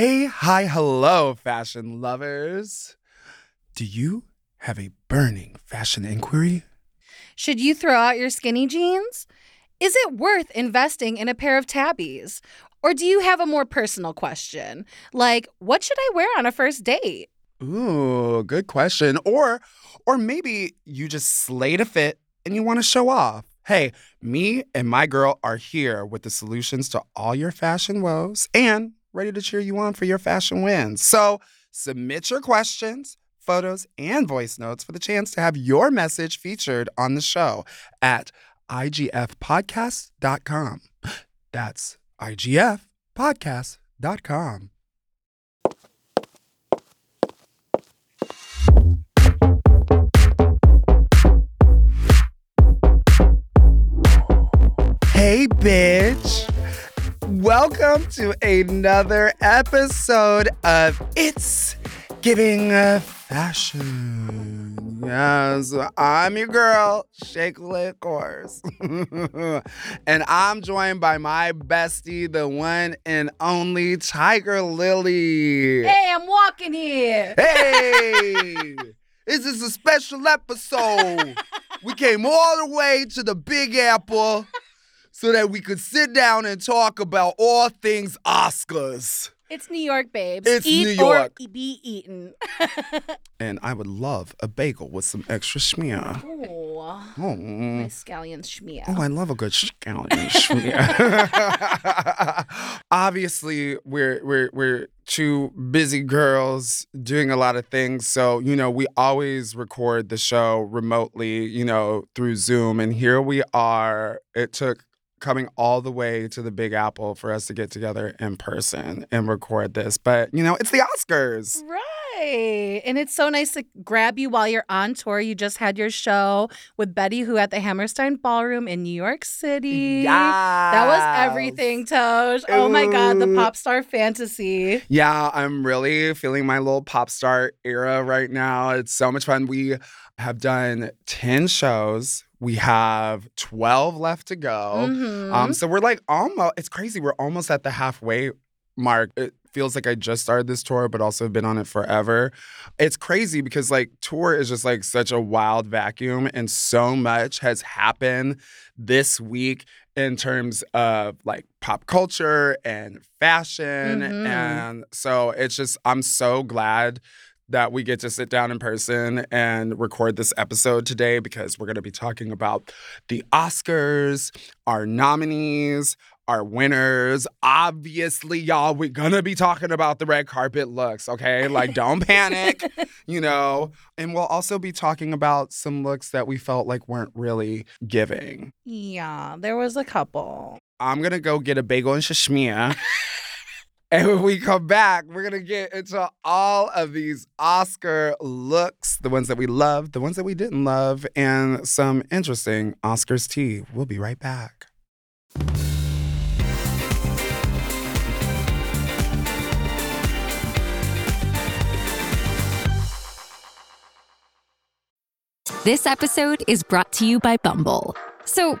Hey, hi, hello, fashion lovers. Do you have a burning fashion inquiry? Should you throw out your skinny jeans? Is it worth investing in a pair of Tabis? Or do you have a more personal question? Like, what should I wear on a first date? Ooh, good question. Or or maybe you just slayed a fit and you want to show off. Hey, me and my girl are here with the solutions to all your fashion woes and ready to cheer you on for your fashion wins. So submit your questions, photos, and voice notes for the chance to have your message featured on the show at igfpodcast.com. That's igfpodcast.com. Hey, bitch. Welcome to another episode of It's Giving Fashion. Yes, I'm your girl, Shake Lip Course. and I'm joined by my bestie, the one and only Tiger Lily. Hey, I'm walking here. Hey! this is a special episode. we came all the way to the Big Apple so that we could sit down and talk about all things Oscars. It's New York, babes. It's Eat New York. or be eaten. And I would love a bagel with some extra schmear. oh, Oh, my scallion schmear. oh I love a good scallion schmear. Obviously, we're we're we're two busy girls doing a lot of things. So, you know, we always record the show remotely, you know, through Zoom. And here we are. It took coming all the way to the Big Apple for us to get together in person and record this. But, you know, it's the Oscars. Right. And it's so nice to grab you while you're on tour. You just had your show with Betty Who at the Hammerstein Ballroom in New York City. Yeah. That was everything, Tosh. Oh my God, the pop star fantasy. Yeah, I'm really feeling my little pop star era right now. It's so much fun. We have done 10 shows. We have 12 left to go. Mhm. Um, so we're like almost, it's crazy. We're almost at the halfway mark. It feels like I just started this tour, but also been on it forever. It's crazy because like tour is just like such a wild vacuum, and so much has happened this week in terms of like pop culture and fashion. Mhm. And so it's just, I'm so glad that we get to sit down in person and record this episode today because we're going to be talking about the Oscars, our nominees, our winners. Obviously, y'all, we're going to be talking about the red carpet looks, okay? Like, don't panic, you know? And we'll also be talking about some looks that we felt like weren't really giving. Yeah, there was a couple. I'm going to go get a bagel and shashmia. And when we come back, we're going to get into all of these Oscar looks the ones that we loved, the ones that we didn't love, and some interesting Oscars tea. We'll be right back. This episode is brought to you by Bumble. So,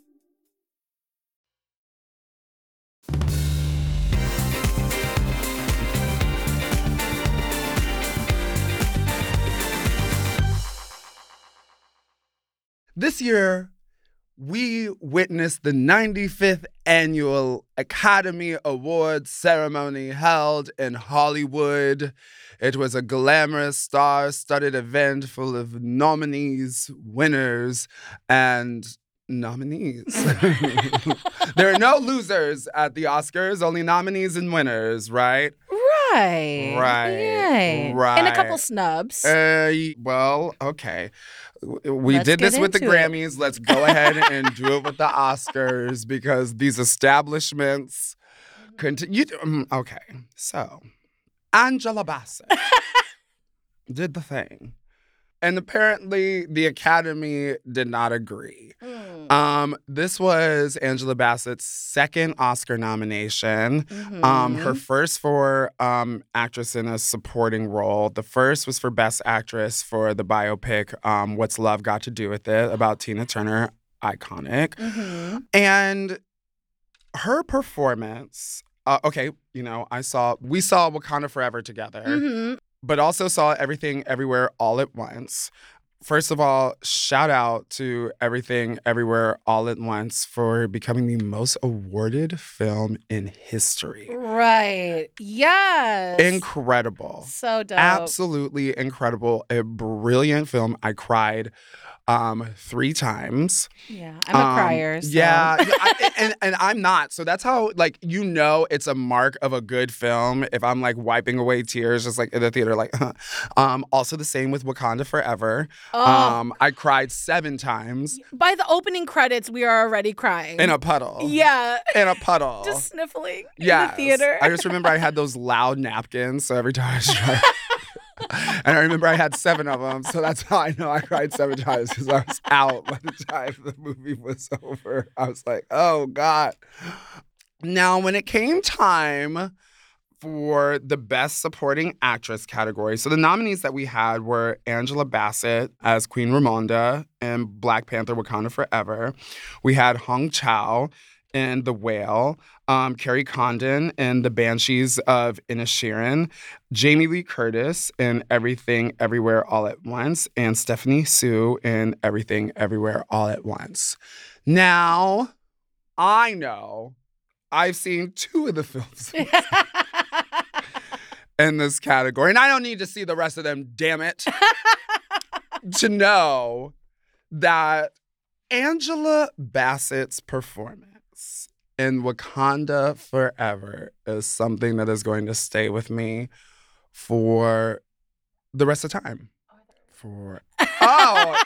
This year, we witnessed the 95th annual Academy Awards ceremony held in Hollywood. It was a glamorous, star studded event full of nominees, winners, and nominees. there are no losers at the Oscars, only nominees and winners, right? Right. Right, Yay. And a couple snubs. Uh, well, okay. We Let's did this with the it. Grammys. Let's go ahead and do it with the Oscars because these establishments continue. mm, Okay, so Angela Bassett did the thing. And apparently the Academy did not agree. Mm. Um, this was Angela Bassett's second Oscar nomination. Um, her Mhm. first for um, actress in a supporting role. The first was for Best Actress for the biopic um, "What's Love Got to Do with It" about Tina Turner, iconic. Mhm. And her performance. Uh, okay, you know, I saw we saw Wakanda Forever together, Mhm. But also saw Everything Everywhere All at Once. First of all, shout out to Everything Everywhere All at Once for becoming the most awarded film in history. Right. Yes. Incredible. So dope. Absolutely incredible. A brilliant film. I cried um three times. Yeah. I'm a Um, crier. So. Yeah, I- and and I'm not. So that's how like you know it's a mark of a good film if I'm like wiping away tears just like in the theater like um also the same with Wakanda Forever. Oh, Um I cried 7 times by the opening credits, we are already crying. in a puddle. yeah. In a puddle. Just sniffling yeah. in the theater. I just remember I had those loud napkins so every time I was trying And I remember I had seven of them, so that's how I know I cried seven times because I was out by the time the movie was over. I was like, oh God. Now, when it came time for the Best Supporting Actress category, so the nominees that we had were Angela Bassett as Queen Ramonda in Black Panther Wakanda Forever. We had Hong Chau in The Whale, um, Kerry Condon in The Banshees of Inisherin, Jamie Lee Curtis in Everything Everywhere All at Once, and Stephanie Hsu in Everything Everywhere All at Once. Now, I know I've seen two of the films in this category, and I don't need to see the rest of them, damn it, to know that Angela Bassett's performance in Wakanda Forever is something that is going to stay with me for the rest of time. For oh,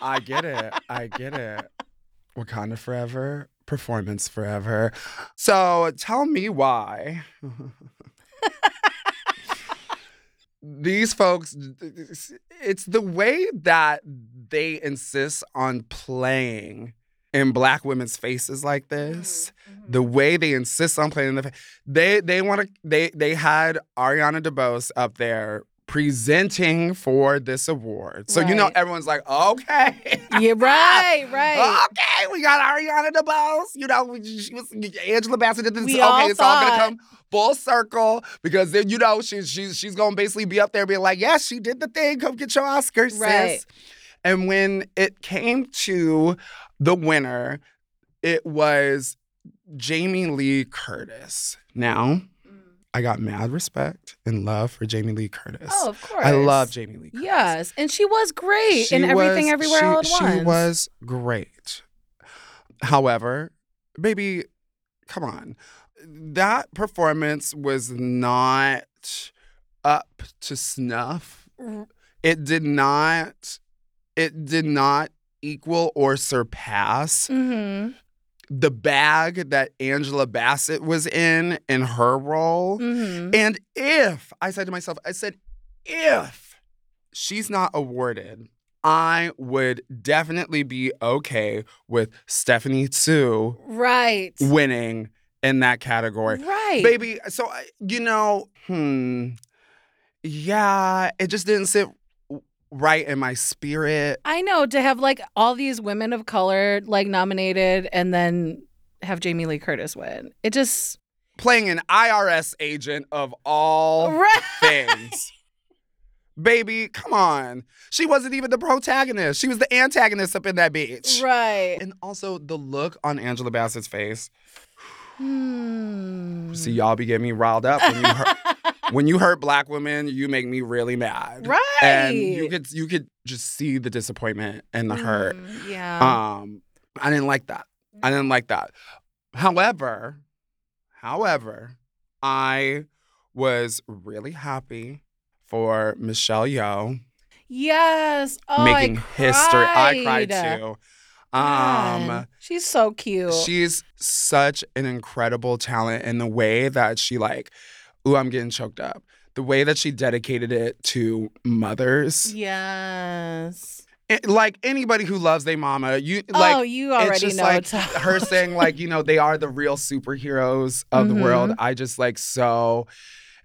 I get it. I get it. Wakanda Forever, performance forever. So tell me why. These folks, it's the way that they insist on playing in black women's faces like this. Mm-hmm. The way they insist on playing in the they they want to they they had Ariana DeBose up there presenting for this award. So you know everyone's like, okay. yeah, right, right. Okay, we got Ariana DeBose. You know, she was Angela Bassett did this. We okay, all it's all gonna come full circle because then you know she's she's she's gonna basically be up there being like, yes, she did the thing. Come get your Oscar, sis. Right. And when it came to the winner, it was Jamie Lee Curtis. Now, mm. I got mad respect and love for Jamie Lee Curtis. Oh, of course. I love Jamie Lee Curtis. Yes, and she was great She in everything, was- everywhere, she, all at she once. was great. However, baby, come on. That performance was not up to snuff. It did not it did not equal or surpass Mhm, the bag that Angela Bassett was in in her role. mhm. And if I said to myself, I said, if she's not awarded, I would definitely be okay with Stephanie Hsu Right. winning in that category. Right. Baby, so, you know, hmm, yeah, it just didn't sit right in my spirit. I know to have like all these women of color like nominated and then have Jamie Lee Curtis win. It just Playing an IRS agent of all right. things. Baby, come on. She wasn't even the protagonist. She was the antagonist up in that bitch. right. And also the look on Angela Bassett's face. Hmm. See, y'all be getting me riled up when you hurt, when you hurt black women. You make me really mad. Right. And you could you could just see the disappointment and the hurt. Mm, yeah. Um, I didn't like that. I didn't like that. However, however, I was really happy for Michelle Yeoh yes. Oh, making I history. I cried cried. too. Um, Man, she's so cute. she's such an incredible talent in the way that she like, ooh, I'm getting choked up. the way that she dedicated it to mothers. Yes. It- like anybody who loves their mama, you like oh, you it's already just know. like her saying like you know they are the real superheroes of the world Mm-hmm. i just like so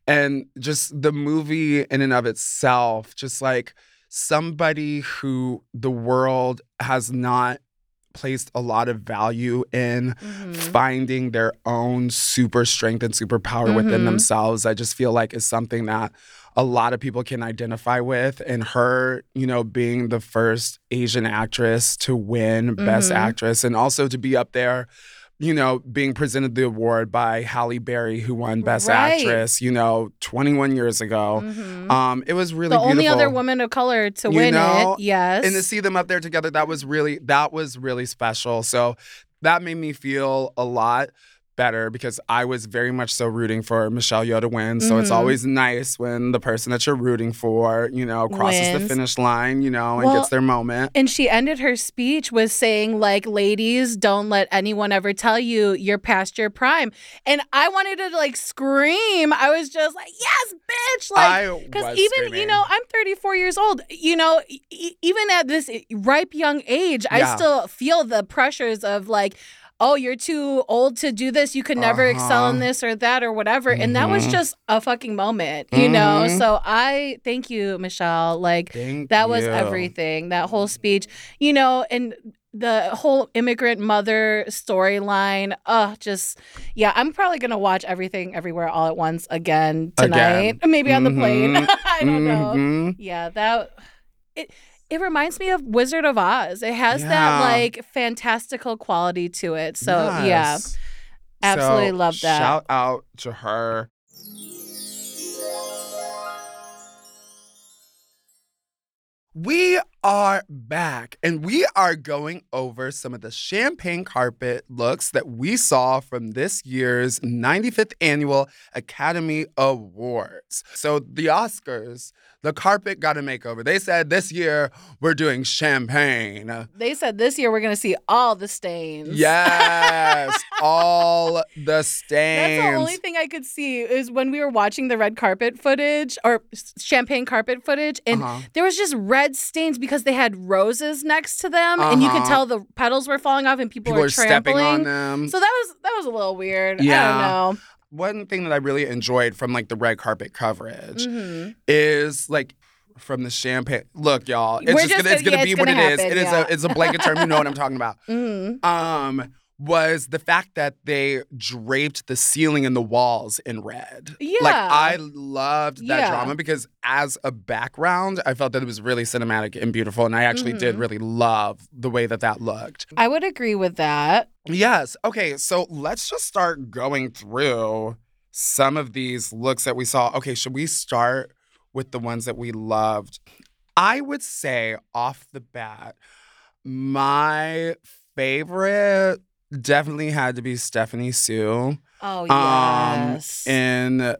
and just the movie in and of itself just like somebody who the world has not placed a lot of value in Mhm. finding their own super strength and superpower within Mhm. themselves i just feel like is something that a lot of people can identify with and her you know being the first asian actress to win best Mhm. actress and also to be up there you know being presented the award by halle berry who won best Right. actress you know 21 years ago Mhm. um it was really the only beautiful. other woman of color to You win know, it. Yes. and to see them up there together that was really that was really special so that made me feel a lot better because I was very much so rooting for Michelle Yeoh to win. So it's Mhm. always nice when the person that you're rooting for, you know, crosses the finish line, you know, and Well, gets their moment. And she ended her speech with saying, like, ladies, don't let anyone ever tell you you're past your prime. And I wanted to like scream. I was just like, yes, bitch. Like, because even, you know, I'm 34 years old. You know, e- even at this ripe young age, I still feel the pressures of like, oh, you're too old to do this. You could never excel in Uh-huh. this or that or whatever. And that was Mhm. just a fucking moment, you know? Mhm. So I thank you, Michelle. Like, Thank that was you. everything. That whole speech, you know, and the whole immigrant mother storyline. Uh, just yeah, I'm probably gonna watch everything everywhere all at once again tonight. Again. Maybe on the plane. Mhm. I don't know. Mhm. Yeah, that it it reminds me of Wizard of Oz. It has that like fantastical quality to it. So yeah, absolutely So, love that. Shout out to her. We are back and we are going over some of the champagne carpet looks that we saw from this year's 95th Annual Academy Awards. So, the Oscars, the carpet got a makeover. They said this year we're doing champagne. they said this year we're gonna see all the stains. Yes, all the stains. That's the only thing I could see is when we were watching the red carpet footage or champagne carpet footage, and Uh-huh. there was just red stains because they had roses next to them, and you could Uh-huh. tell the petals were falling off and people, People were trampling. on them. So that was that was a little weird. I Yeah. don't know. One thing that I really enjoyed from like the red carpet coverage Mhm. is like from the champagne. Look, y'all, it's We're just, just gonna, it's gonna- gonna yeah, be it's what it gonna is. happen, It is yeah. a it's a blanket term. You know what I'm talking about. Mhm. Um, was the fact that they draped the ceiling and the walls in red. Yeah. Like I loved that Yeah. drama because as a background, I felt that it was really cinematic and beautiful, and I actually did Mhm. really love the way that that looked. I would agree with that. Yes. Okay. So let's just start going through some of these looks that we saw. Okay. Should we start with the ones that we loved? I would say off the bat, my favorite definitely had to be Stephanie Hsu Oh um, yes, in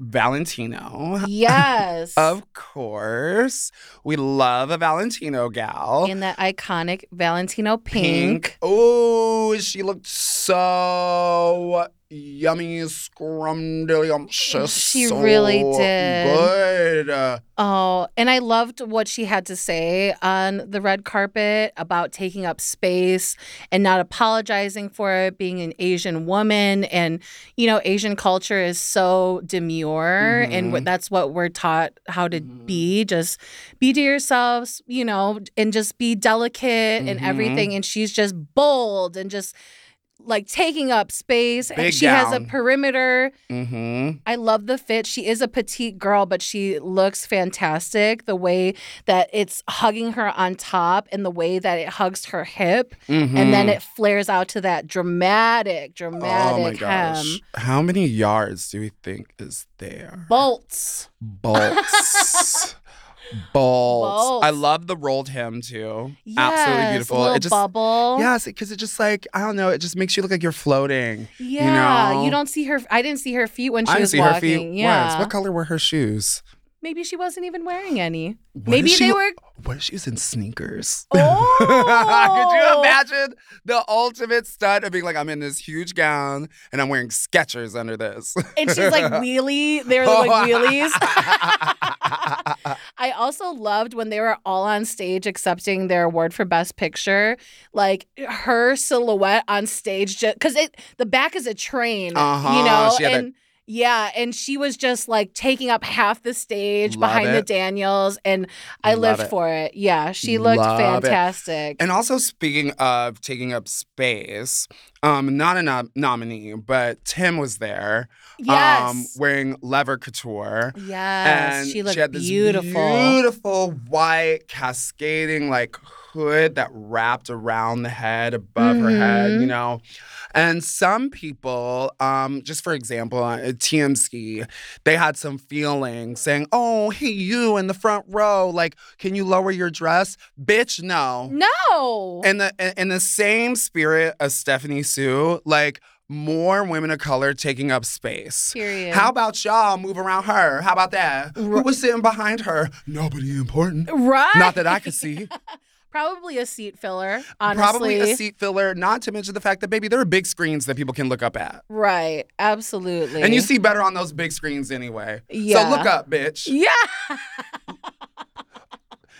Valentino. yes. Of course. We love a Valentino gal. in that iconic Valentino pink. Oh, she looked so yummy, scrumdiddlyumptious. She so really did. Good. Oh, and I loved what she had to say on the red carpet about taking up space and not apologizing for it, being an Asian woman. And, you know, Asian culture is so demure, and Mhm. wh- that's what we're taught how to Mhm. be. Just be to yourselves, you know, and just be delicate and Mhm. everything. And she's just bold and just like taking up space. Big she has a perimeter. mm-hmm. I love the fit. She is a petite girl, but she looks fantastic. The way that it's hugging her on top and the way that it hugs her hip. And then it flares out to that dramatic, Mm-hmm. Oh my dramatic gosh. hem. How many yards do we think is there? Bolts. Bolts. Bolts. I love the rolled hem too. Yes, Absolutely beautiful. It just bubble. Yes, because it just like I don't know, it just makes you look like you're floating. Yeah. know? You don't see her. I didn't see her feet when she I didn't was see walking. her feet Yeah. once. What color were her shoes? Maybe she wasn't even wearing any. What maybe she- they were. What if she was in sneakers? Oh, Could you imagine the ultimate stunt of being like, I'm in this huge gown and I'm wearing Skechers under this? And she's like wheelie. They were like wheelies. I also loved when they were all on stage accepting their award for best picture. Like her silhouette on stage, because it the back is a train, Uh-huh, you know, she that- and. Yeah, and she was just like taking up half the stage Love behind the. Daniels, and I Love lived it. for it. Yeah, she looked Love it. fantastic. And also speaking of taking up space, um, not a nom- nominee, but Tems was there, yes, um, wearing Lever Couture. yes, and she looked had this beautiful. beautiful white cascading like hood that wrapped around the head above her head, you know. And some people, um, just for example, uh, TMZ, they had some feelings saying, "Oh, hey, you in the front row, like, can you lower your dress, bitch? No." No, In the in- the same spirit of Stephanie Hsu, like more women of color taking up space. period. How about y'all move around her? How about that? Who was sitting behind her? Nobody important. right? Not that I could see. Probably a seat filler, honestly. Probably a seat filler, not to mention the fact that, baby, there are big screens that people can look up at. Right, absolutely. And you see better on those big screens anyway. Yeah. So look up, bitch. Yeah,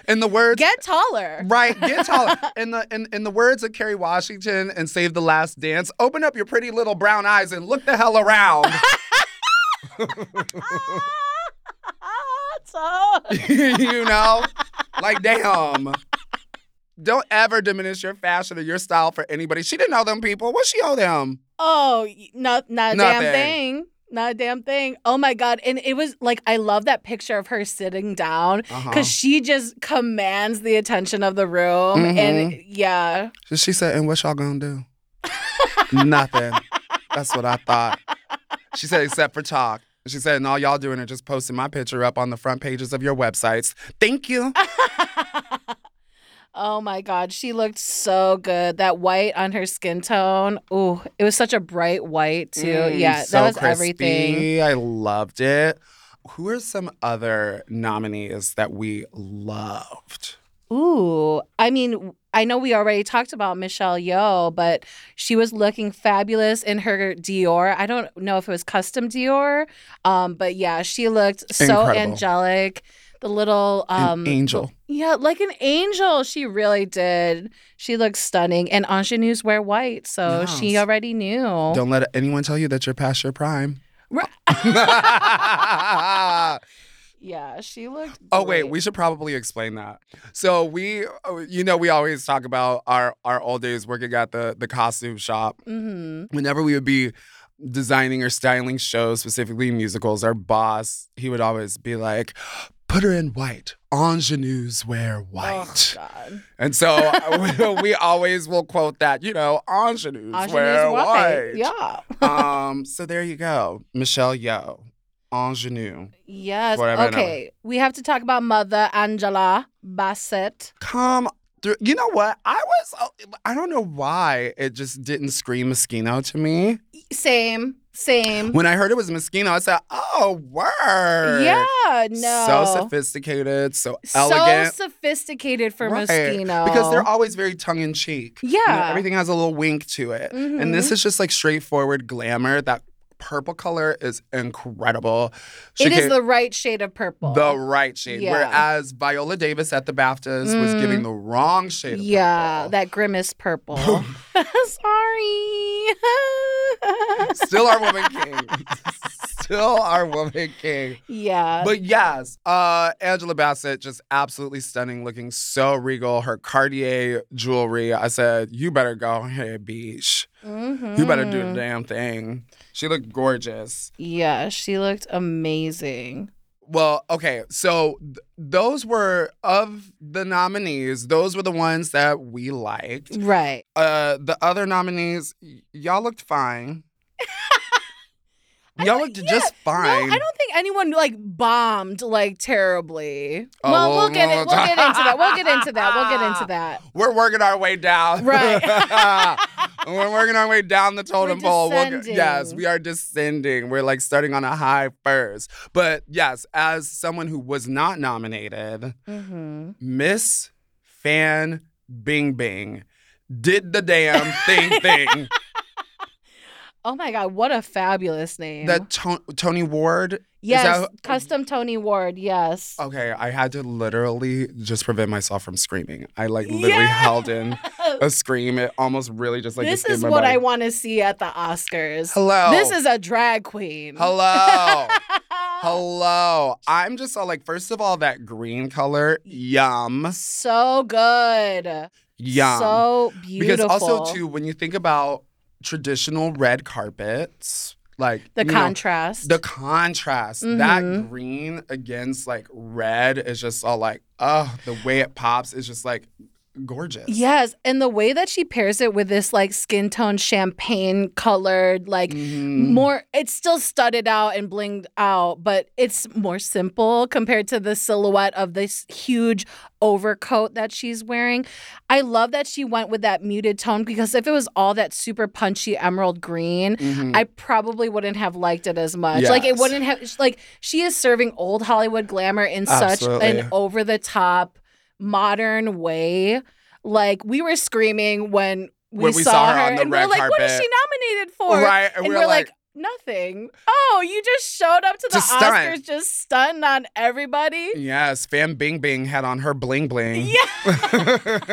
In the words get taller. Right, get taller. in the in, in the words of Kerry Washington and Save the Last Dance, open up your pretty little brown eyes and look the hell around. you know? Like, damn. Don't ever diminish your fashion or your style for anybody. She didn't know them people. What she owe them? oh, not not a Nothing. damn thing. Not a damn thing. Oh my god! And it was like I love that picture of her sitting down because Uh-huh. she just commands the attention of the room. And Mm-hmm. yeah, She said, and what y'all gonna do? Nothing. That's what I thought. She said, except for talk. She said, and all y'all doing is just posting my picture up on the front pages of your websites. Thank you. Oh my God, she looked so good. That white on her skin tone. Ooh, it was such a bright white too. Mm, yeah, so that was crispy. everything. I loved it. Who are some other nominees that we loved? Ooh, I mean, I know we already talked about Michelle Yeoh, but she was looking fabulous in her Dior. I don't know if it was custom Dior, um, but yeah, she looked so Incredible. angelic. The little um, An angel. Yeah, like an angel. She really did. She looked stunning. And ingenues wear white, so she already knew. Don't let anyone tell you that you're past your prime. Ri- yeah, she looked. Oh, wait, we should probably explain that. So we, uh, you know, we always talk about our our old days working at the the costume shop. Mhm. Whenever we would be designing or styling shows, specifically musicals, our boss he would always be like, "Put her in white. Ingenues wear white." Oh, God. And so uh, we, we always will quote that, you know, ingenues, Ingenues wear white. white. Yeah. um, so there you go. Michelle Yeoh, ingenue. Yes. Whatever, okay. We have to talk about Mother Angela Bassett. Come through. You know what? I was, uh, I don't know why it just didn't scream Moschino to me. Same. Same. When I heard it was Moschino, I said, oh, word. Yeah. No. So sophisticated, so elegant. So sophisticated for Right. Moschino. Because they're always very tongue in cheek. You know, Yeah. everything has a little wink to it. Mhm. And this is just like straightforward glamour. That purple color is incredible. She It is came- the right shade of purple. the right shade. Yeah. Whereas Viola Davis at the BAFTAs was Mm. giving the wrong shade of yeah, purple. that grimace purple. Sorry. Still our woman king. Still our woman king. yeah. But yes, uh, Angela Bassett, just absolutely stunning, looking so regal. Her Cartier jewelry. I said, you better go ahead, beach. You better do the Mhm. damn thing. She looked gorgeous. Yeah, she looked amazing. Well, okay, so th- those were of the nominees. Those were the ones that we liked. Right. Uh, the other nominees, y- y'all looked fine. y'all looked just fine. No, I don't think anyone like bombed like terribly. Oh, well, well, we'll get it. We'll get into that. We'll get into that. We'll get into that. We're working our way down. Right. We're working our way down the totem pole. We'll yes, we are descending. We're like starting on a high first. But yes, as someone who was not nominated, hmm Miss Fan Bing Bing did the damn thing thing. Oh my God, what a fabulous name. That to- Tony Ward. yes, that- custom Tony Ward. Yes. Okay, I had to literally just prevent myself from screaming. I like literally Yes! held in a scream. It almost really just like this is what body. I want to see at the Oscars. Hello. This is a drag queen. Hello. Hello. I'm just all like, first of all, that green color, yum, So good. yum. So beautiful. because also too, when you think about traditional red carpets, like the you know, contrast. the contrast, Mhm. that green against like red is just all like, oh, the way it pops is just like gorgeous. Yes, and the way that she pairs it with this like skin tone champagne colored, like Mhm. more, it's still studded out and blinged out, but it's more simple compared to the silhouette of this huge overcoat that she's wearing. I love that she went with that muted tone because if it was all that super punchy emerald green, Mhm. I probably wouldn't have liked it as much. Like it wouldn't have like she is serving old Hollywood glamour in such an over the top modern way. Like we were screaming when we, When we saw her on the and red we're like, "What is she nominated for?" right, And, and, we're, we're, like, "Nothing." Oh, you just showed up to the stunt. Oscars, just stunned on everybody. yes, Fan Bing Bing had on her bling bling.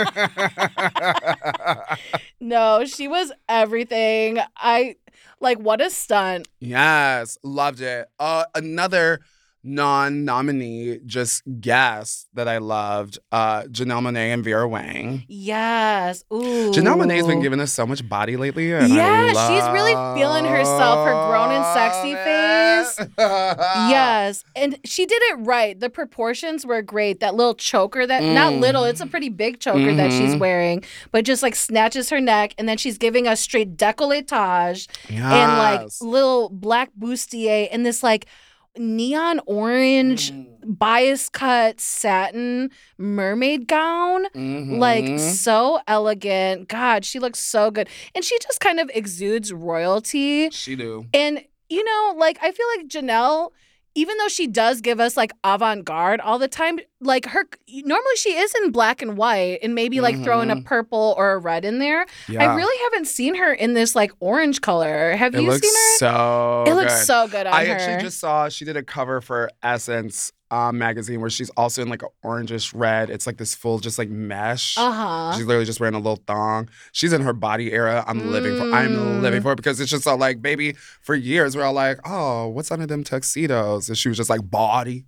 No, she was everything. I like what a stunt. yes, loved it. Uh, another non-nominee, just guest that I loved, uh, Janelle Monae and Vera Wang. Yes. Ooh. Janelle Monae's been giving us so much body lately. And Yeah, she's really feeling herself, her grown and sexy it. Yes, and she did it right. The proportions were great. That little choker that not Mm. little, it's a pretty big choker that she's Mhm. wearing, but just like snatches her neck and then she's giving us straight décolletage Yes. and like little black bustier and this like neon orange Mm. bias cut satin mermaid gown. Like Mhm. so elegant. God, she looks so good. And she just kind of exudes royalty. she do. And you know, like I feel like Janelle, even though she does give us like avant-garde all the time, like her normally she is in black and white and maybe like throwing a Mhm. purple or a red in there. Yeah. I really haven't seen her in this like orange color. Have it you looks seen her? so. it looks good. so good on I her. actually just saw she did a cover for Essence um, magazine where she's also in like an orangish red. It's like this full just like mesh. uh-huh. She's literally just wearing a little thong. She's in her body era. I'm living for. I'm Mm. living for it because it's just all like, baby. For years, we're all like, oh, what's under them tuxedos? And she was just like, body,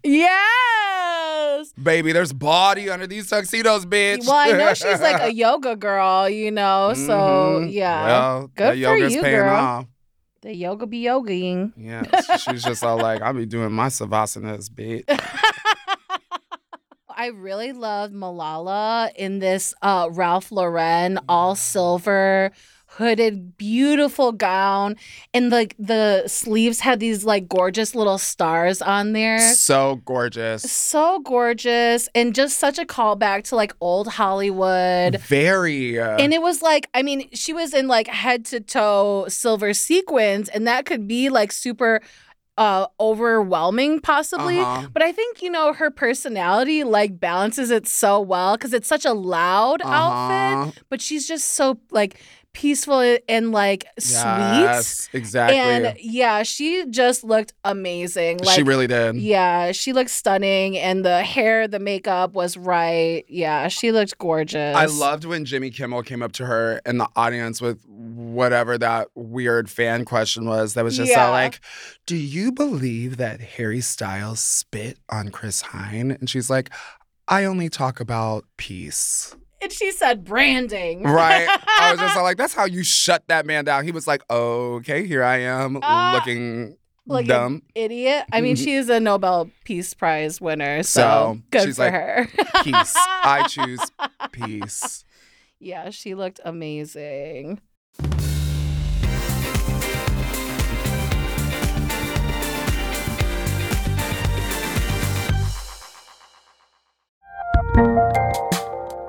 Yes. baby. There's body under these tuxedos, bitch. Well, I know she's like a yoga girl, you know. So Mhm. yeah, well, Good for yoga's you, paying girl. off. the yoga be yogaing. Yeah, she's just all like, I'll be doing my savasanas, bitch. I really loved Malala in this uh, Ralph Lauren all silver hooded beautiful gown and like the sleeves had these like gorgeous little stars on there. So gorgeous. So gorgeous and just such a callback to like old Hollywood. Very. uh, And it was like, I mean, she was in like head to toe silver sequins, and that could be like super uh overwhelming possibly. Uh-huh. But I think, you know, her personality like balances it so well because it's such a loud outfit, Uh-huh. but she's just so like peaceful and like sweet. Yes, exactly. And yeah, she just looked amazing. Like she really did. yeah, she looked stunning and the hair, the makeup was right. Yeah, she looked gorgeous. I loved when Jimmy Kimmel came up to her in the audience with whatever that weird fan question was. That was just Yeah. like, "Do you believe that Harry Styles spit on Chris Pine?" And she's like, "I only talk about peace." And she said branding. Right? I was just like, "That's how you shut that man down." He was like, "Okay, here I am, Ah, looking like dumb." idiot. I mean, she is a Nobel Peace Prize winner, so, So, good she's for like, her. Peace. I choose peace. yeah, she looked amazing.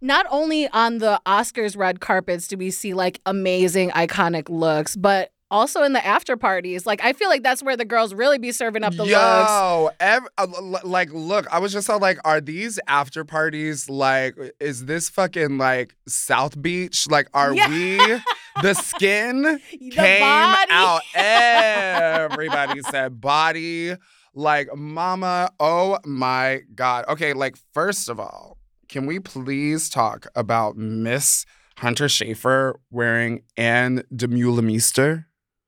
Not only on the Oscars red carpets do we see like amazing, iconic looks, but also in the after parties. Like I feel like that's where the girls really be serving up the looks. Yo, ev- uh, like, look, I was just all like, are these after parties like, is this fucking like South Beach? Like, are Yeah. we the skin The came body. out? Everybody said body. Like, mama, oh my God. Okay, like, first of all, can we please talk about Miss Hunter Schafer wearing Ann Demeulemeester?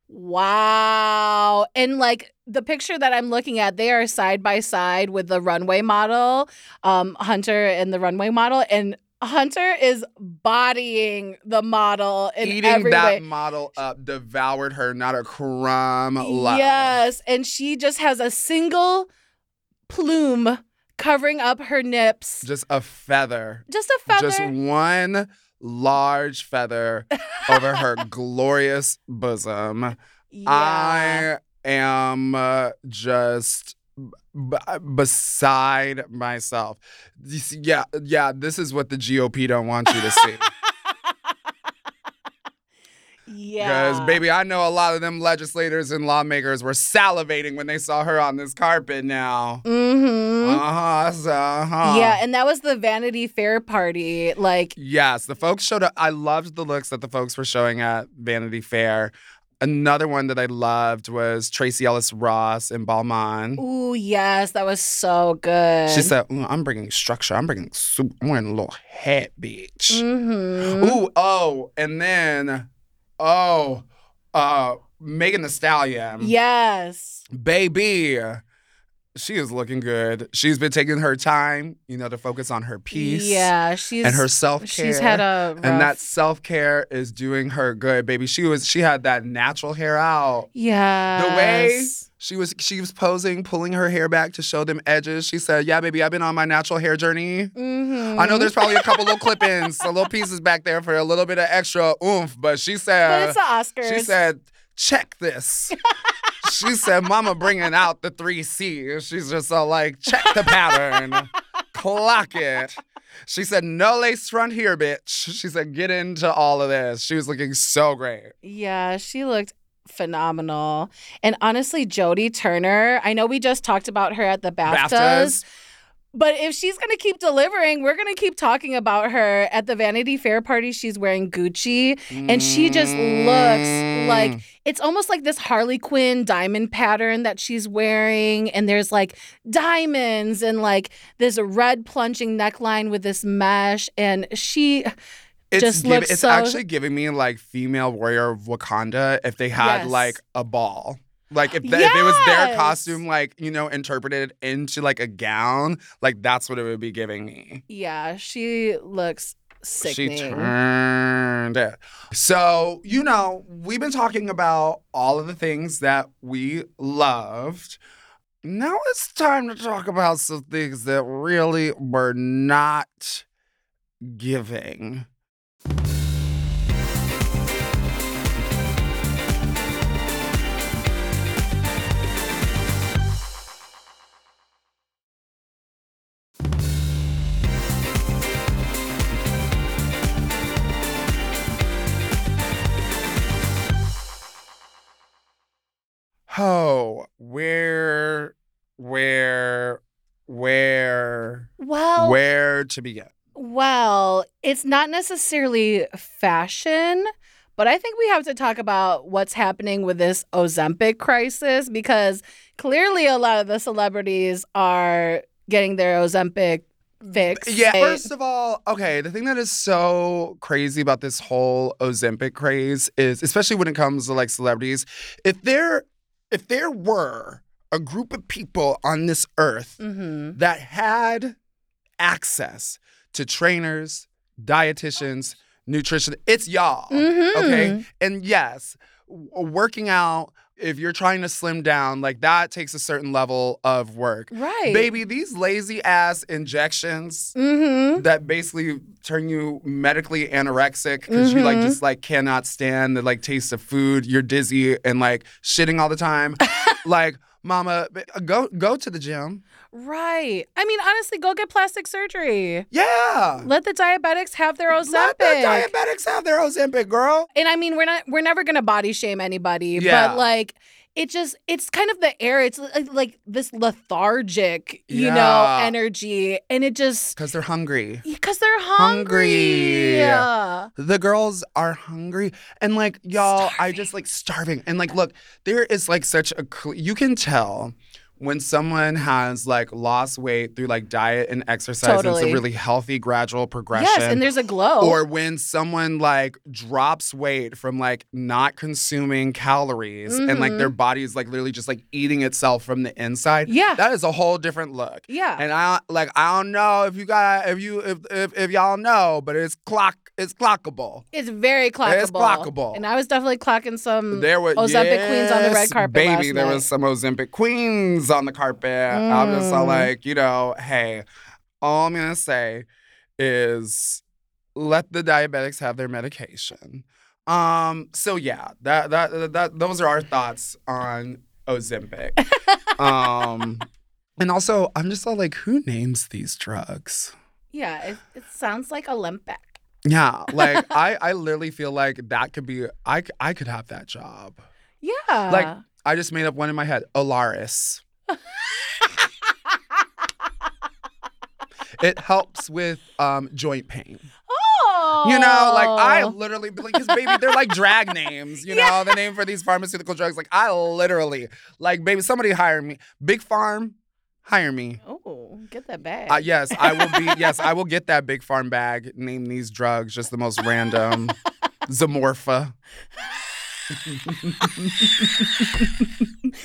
Wow. And like the picture that I'm looking at, they are side by side with the runway model, um, Hunter and the runway model. And Hunter is bodying the model in eating every that way. model up, devoured her, not a crumb left. Yes. And she just has a single plume covering up her nips. Just a feather. Just a feather. Just one large feather over her glorious bosom. yeah. I am uh, just b- beside myself. Yeah, yeah, this is what the GOP don't want you to see. yeah. Because, baby, I know a lot of them legislators and lawmakers were salivating when they saw her on this carpet now. Mm-hmm. Uh-huh. Uh-huh. Yeah, and that was the Vanity Fair party. Like, Yes, the folks showed up. I loved the looks that the folks were showing at Vanity Fair. Another one that I loved was Tracee Ellis Ross in Balmain. ooh, yes, that was so good. She said, I'm bringing structure. I'm bringing soup. I'm wearing a little hat, bitch. mm-hmm. Ooh, oh, and then, oh, uh, Megan Thee Stallion. Yes. Baby, she is looking good. She's been taking her time, you know, to focus on her peace. Yeah, she's and her self care. She's had a rough, and that self care is doing her good, baby. She was she had that natural hair out. yeah. The way she was she was posing, pulling her hair back to show them edges. She said, "Yeah, baby, I've been on my natural hair journey. Mm-hmm. I know there's probably a couple little clip-ins, a little pieces back there for a little bit of extra oomph, but she said, but it's the Oscars. she said, check this." she said, "Mama bringing out the three C's." She's just all like, "Check the pattern, clock it." She said, "No lace front here, bitch." She said, "Get into all of this." She was looking so great. Yeah, she looked phenomenal. And honestly, Jodie Turner, I know we just talked about her at the BAFTAs, BAFTAs. but if she's going to keep delivering, we're going to keep talking about her at the Vanity Fair party. She's wearing Gucci and she just looks like Mm. it's almost like this Harley Quinn diamond pattern that she's wearing and there's like diamonds and like this red plunging neckline with this mesh and she It's just giv- looks it's so- actually giving me like female warrior of Wakanda if they had Yes. like a ball. Like if, the, if it was their costume, like you know, interpreted into like a gown, like that's what it would be giving me. yeah, she looks sickening. She turned it. So, you know, we've been talking about all of the things that we loved. Now it's time to talk about some things that really were not giving. Oh, where, where, where, Well, where to begin? well, it's not necessarily fashion, but I think we have to talk about what's happening with this Ozempic crisis because clearly a lot of the celebrities are getting their Ozempic fix. Yeah, first of all, okay, the thing that is so crazy about this whole Ozempic craze is especially when it comes to like celebrities, if there if there were a group of people on this earth hmm that had access to trainers, dietitians, nutrition, it's y'all. Mhm. Okay? And yes, working out if you're trying to slim down, like that takes a certain level of work. Right. Baby, these lazy ass injections Mm-hmm. that basically turn you medically anorexic because you like Mhm. just like cannot stand the like taste of food. You're dizzy and like shitting all the time. like, mama, go go to the gym. Right. I mean, honestly, go get plastic surgery. Yeah. Let the diabetics have their Ozempic. Let the diabetics have their Ozempic, girl. and I mean, we're not we're never gonna body shame anybody, Yeah. but like it just it's kind of the air. It's like, like this lethargic, you know, energy, and it just Because they're hungry. because they're hungry. Hungry. Yeah. The girls are hungry and like y'all, I just like starving. And like, look, there is like such a you can tell when someone has like lost weight through like diet and exercise. and It's a really healthy, gradual progression. Yes, and there's a glow. or when someone like drops weight from like not consuming calories and like their mm-hmm. body is like literally just like eating itself from the inside. Yeah. That is a whole different look. yeah. And I like I don't know if you got if you if if, if y'all know, but it's clock it's clockable. it's very clockable. It's clockable. And I was definitely clocking some There were Ozempic queens on the red carpet Baby, there night. was some Ozempic queens on the carpet. I'm just all Mm. like, you know, hey, all I'm gonna say is let the diabetics have their medication. Um, so yeah, that that that, that those are our thoughts on Ozempic. um and also I'm just all like, who names these drugs? Yeah, it, it sounds like Olympic. Yeah, like I, I literally feel like that could be I, I could have that job. Yeah. Like I just made up one in my head, Olaris. It helps with um, joint pain. oh. You know, like I literally because baby, they're like drag names. You know, the name for these pharmaceutical drugs. Like I literally like baby, somebody hire me. Big Farm, hire me. Oh, get that bag. Uh, yes, I will be. Yes, I will get that big farm bag. Name these drugs just the most random. Zamorpha.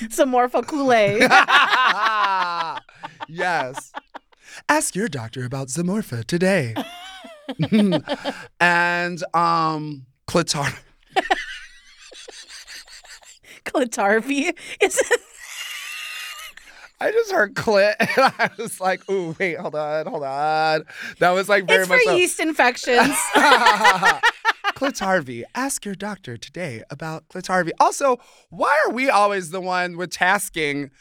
Some Morpho Kool-Aid. yes. Ask your doctor about Zamorpha today. and um clitor. Clitarvi. Is? I just heard clit and I was like, ooh, wait, hold on, hold on. That was like very It's much for so- yeast infections. Clitarvi. Ask your doctor today about Clitarvi. Also, why are we always the one with tasking,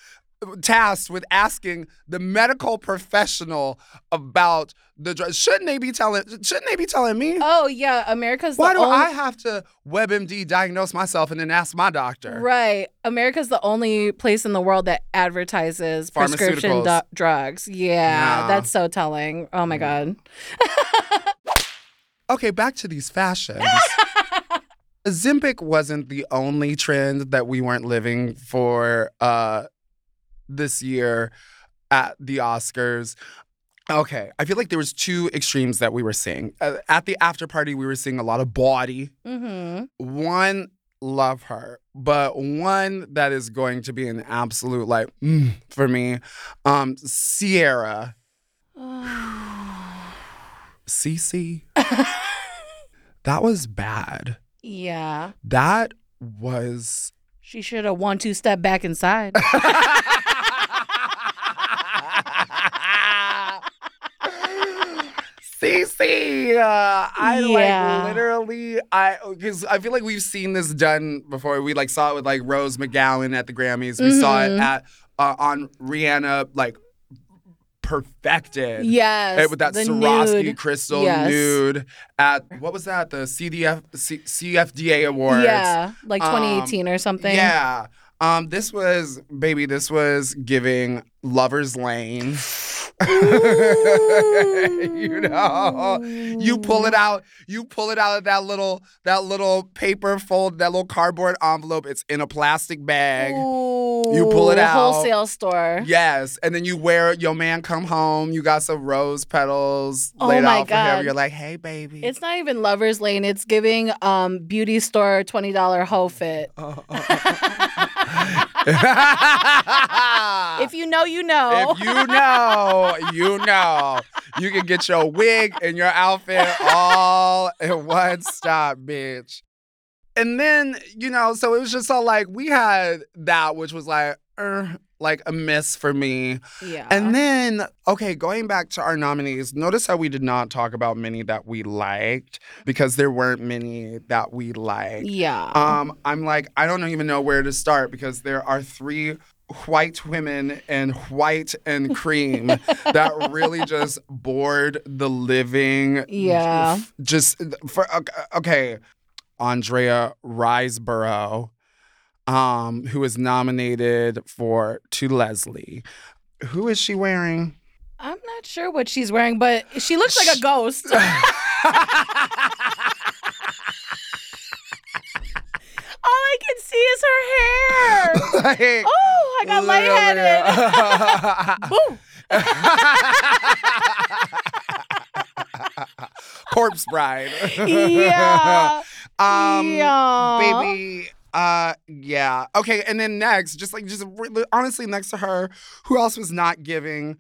tasked with asking the medical professional about the drug? Shouldn't they be telling? Shouldn't they be telling me? oh yeah, America's why the do only I have to WebMD diagnose myself and then ask my doctor? right. America's the only place in the world that advertises prescription du- drugs. Yeah, Yeah. that's so telling. Oh my mm. god. Okay, back to these fashions. Ozempic wasn't the only trend that we weren't living for uh, this year at the Oscars. Okay, I feel like there was two extremes that we were seeing. Uh, at the after party, we were seeing a lot of body. Mm-hmm. One, love her, but one that is going to be an absolute like mm, for me, um, Ciara, Cece. that was bad. yeah. That was She should have one two step back inside. Cece, uh, I Yeah. like literally, I because I feel like we've seen this done before. We like saw it with like Rose McGowan at the Grammys. We saw it Mhm. at uh, on Rihanna, like perfected. yes. Eh, with that Swarovski nude. crystal Yes. nude at what was that? The CDF C, CFDA Awards. Yeah, like Um, 2018 or something. Yeah. Um, this was baby. This was giving lovers lane. you know, you pull it out. You pull it out of that little that little paper fold, that little cardboard envelope. It's in a plastic bag. You pull it out. Wholesale store. Yes, and then you wear it. Your man come home. You got some rose petals Oh laid out for him. You're like, hey, baby. It's not even lovers lane. It's giving um beauty store twenty dollar hoe fit. If you know, you know. If you know, you know. You can get your wig and your outfit all in one stop, bitch. And then, you know, so it was just all like we had that, which was like, er, like a miss for me. yeah. And then, okay, going back to our nominees, notice how we did not talk about many that we liked because there weren't many that we liked. yeah. Um, I'm like, I don't even know where to start because there are three white women and white and cream that really just bored the living. Yeah. Just for okay, Andrea Riseborough, um, who was nominated for To Leslie. Who is she wearing? I'm not sure what she's wearing, but she looks like a ghost. All I can see is her hair. like, Oh, I got lightheaded. Boo. Corpse Bride. Yeah. Um, Yeah. baby. Uh, yeah. Okay, and then next, just like just honestly, next to her, who else was not giving?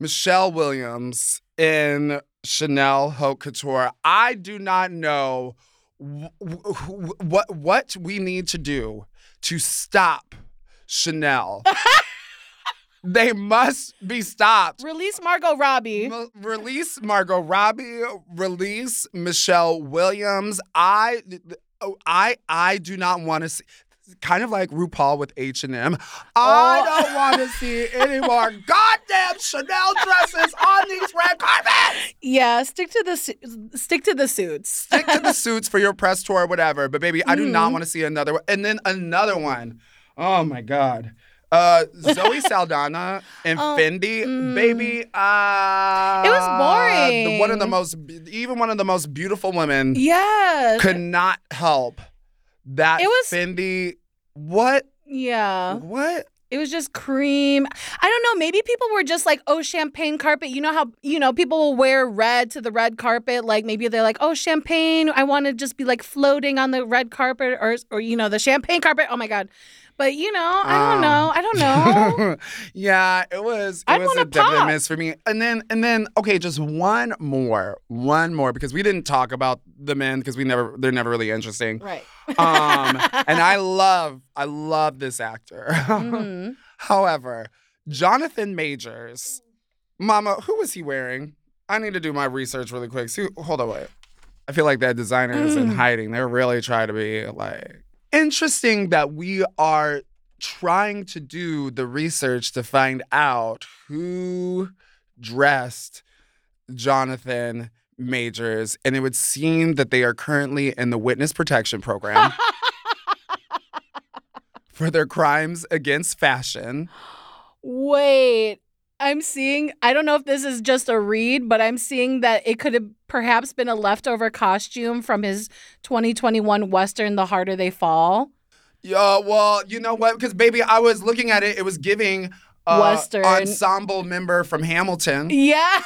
Michelle Williams in Chanel Haute Couture. I do not know wh- wh- what what we need to do to stop Chanel. they must be stopped. Release Margot Robbie. M- release Margot Robbie. Release Michelle Williams. I, oh, I, I do not want to see. Kind of like RuPaul with H and M. I Oh. don't want to see any more goddamn Chanel dresses on these red carpets. Yeah, stick to the su- stick to the suits. Stick to the suits for your press tour or whatever. But baby, I do not Mhm. want to see another one. And then another one. Oh my god. Uh, Zoe Saldana and Oh, Fendi, mm. baby. Uh, It was boring. one of the most, even one of the most beautiful women Yes. could not help that It was- Fendi. What? yeah. What? It was just cream. I don't know. Maybe people were just like, oh, champagne carpet. You know how, you know, people will wear red to the red carpet. Like maybe they're like, oh, champagne. I want to just be like floating on the red carpet or, or you know, the champagne carpet. Oh my God. But, you know, I don't Um, know. I don't know. yeah, it was. It I'd was a definite miss for me. And then, and then, okay, just one more, one more, because we didn't talk about the men because we never, they're never really interesting. right. Um, and I love, I love this actor. Mhm. However, Jonathan Majors, Mama, who was he wearing? I need to do my research really quick. See, hold on, wait. I feel like that designer is in Mm. hiding. They're really trying to be like interesting that we are trying to do the research to find out who dressed Jonathan Majors, and it would seem that they are currently in the witness protection program for their crimes against fashion. Wait. I'm seeing, I don't know if this is just a read, but I'm seeing that it could have perhaps been a leftover costume from his 2021 Western, The Harder They Fall. Yeah, well, you know what? Because baby, I was looking at it. It was giving uh, Western. ensemble member from Hamilton. Yeah.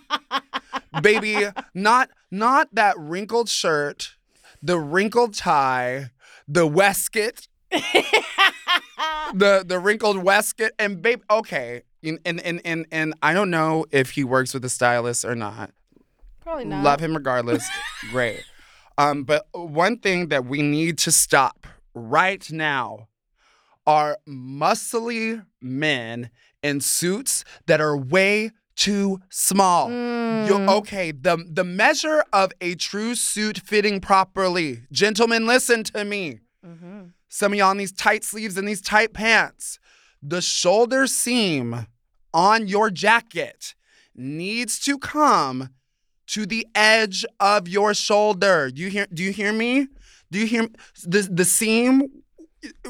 baby, not not that wrinkled shirt, the wrinkled tie, the waistcoat, the the wrinkled waistcoat, and babe. Okay, and and and and, and I don't know if he works with a stylist or not. Probably not. Love him regardless. Great. Um, but one thing that we need to stop right now are muscly men in suits that are way too small. Mm. okay, the the measure of a true suit fitting properly. Gentlemen, listen to me. Mhm. Some of y'all in these tight sleeves and these tight pants. The shoulder seam on your jacket needs to come to the edge of your shoulder. Do you hear do you hear me? Do you hear the the seam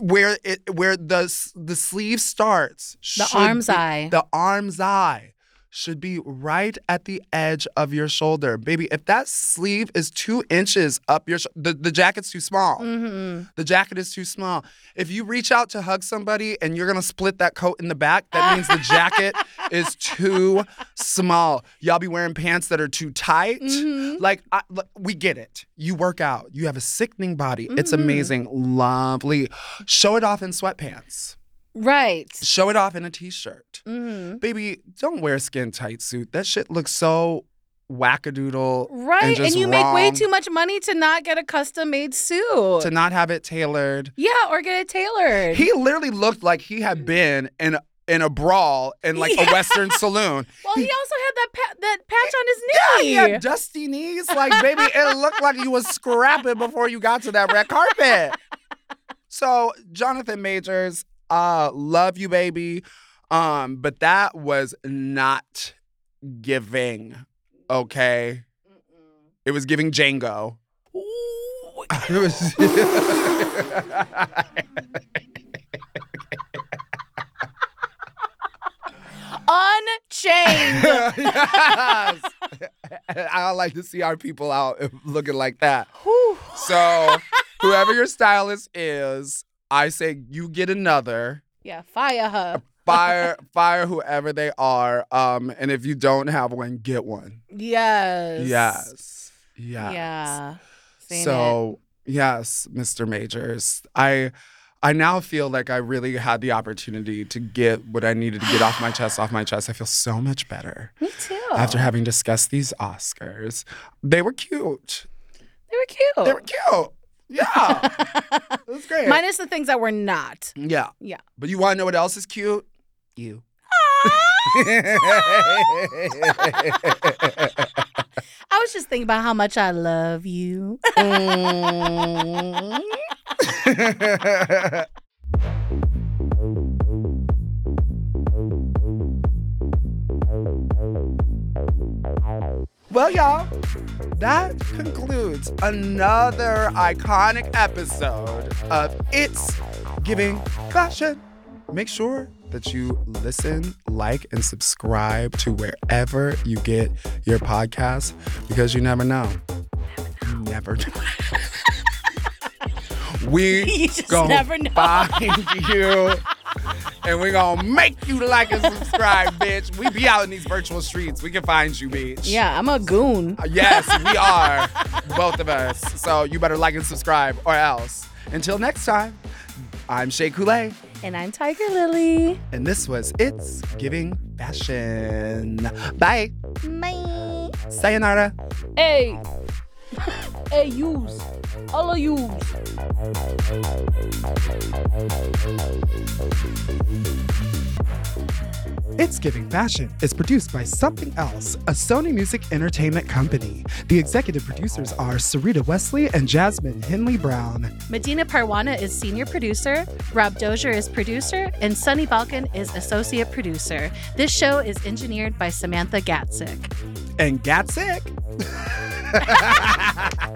where it where the the sleeve starts. The arm's be- eye. The arm's eye should be right at the edge of your shoulder, baby. If that sleeve is two inches up your, sh- the the jacket's too small. hmm The jacket is too small. If you reach out to hug somebody and you're gonna split that coat in the back, that means the jacket is too small. Y'all be wearing pants that are too tight. Mhm. Like, I, look, we get it. You work out. You have a sickening body. It's Mhm. amazing, lovely. Show it off in sweatpants. Right. Show it off in a t-shirt. hmm Baby, don't wear a skin tight suit. That shit looks so wackadoodle. Right. And, just you make way too much money to not get a custom made suit. To not have it tailored. yeah, or get it tailored. He literally looked like he had been in a, in a brawl in like Yeah. a Western saloon. well, he also had that pa- that patch on his Yeah, knee. he had dusty knees. Like, baby, it looked like you was scrapping before you got to that red carpet. So, Jonathan Majors, uh, love you, baby. Um, but that was not giving, okay? It was giving Django. It was Unchained. yes. I like to see our people out looking like that. Whew. So, whoever your stylist is, I say you get another. yeah, fire her. Fire, fire whoever they are. Um, and if you don't have one, get one. Yes. Yes. Yes. Yeah. Seen So yes, Mr. Majors, I I now feel like I really had the opportunity to get what I needed to get off my chest off my chest. I feel so much better. Me too. after having discussed these Oscars. They were cute. they were cute. They were cute. Yeah, it was great. Minus the things that were not. yeah, Yeah. but you want to know what else is cute? You. I was just thinking about how much I love you. Mm. well, y'all, that concludes another iconic episode of It's Giving Fashion. Make sure that you listen, like, and subscribe to wherever you get your podcasts because you never know. You never know. we You just never know. find you and we gonna make you like and subscribe, bitch. We be out in these virtual streets. We can find you, bitch. Yeah, I'm a goon. Uh, Yes, we are. Both of us. So you better like and subscribe or else. Until next time, I'm Shea Couleé, And I'm Tiger Lily. and this was It's Giving Fashion. Bye. Bye. Sayonara. Hey. hey, use. All of use. It's Giving Fashion is produced by Somethin' Else, a Sony Music Entertainment company. The executive producers are Sarita Wesley and Jasmine Henley Brown. Medina Parwana is senior producer, Rob Dozier is producer, and Sunny Balkan is associate producer. This show is engineered by Samantha Gatzik. And Gatsick.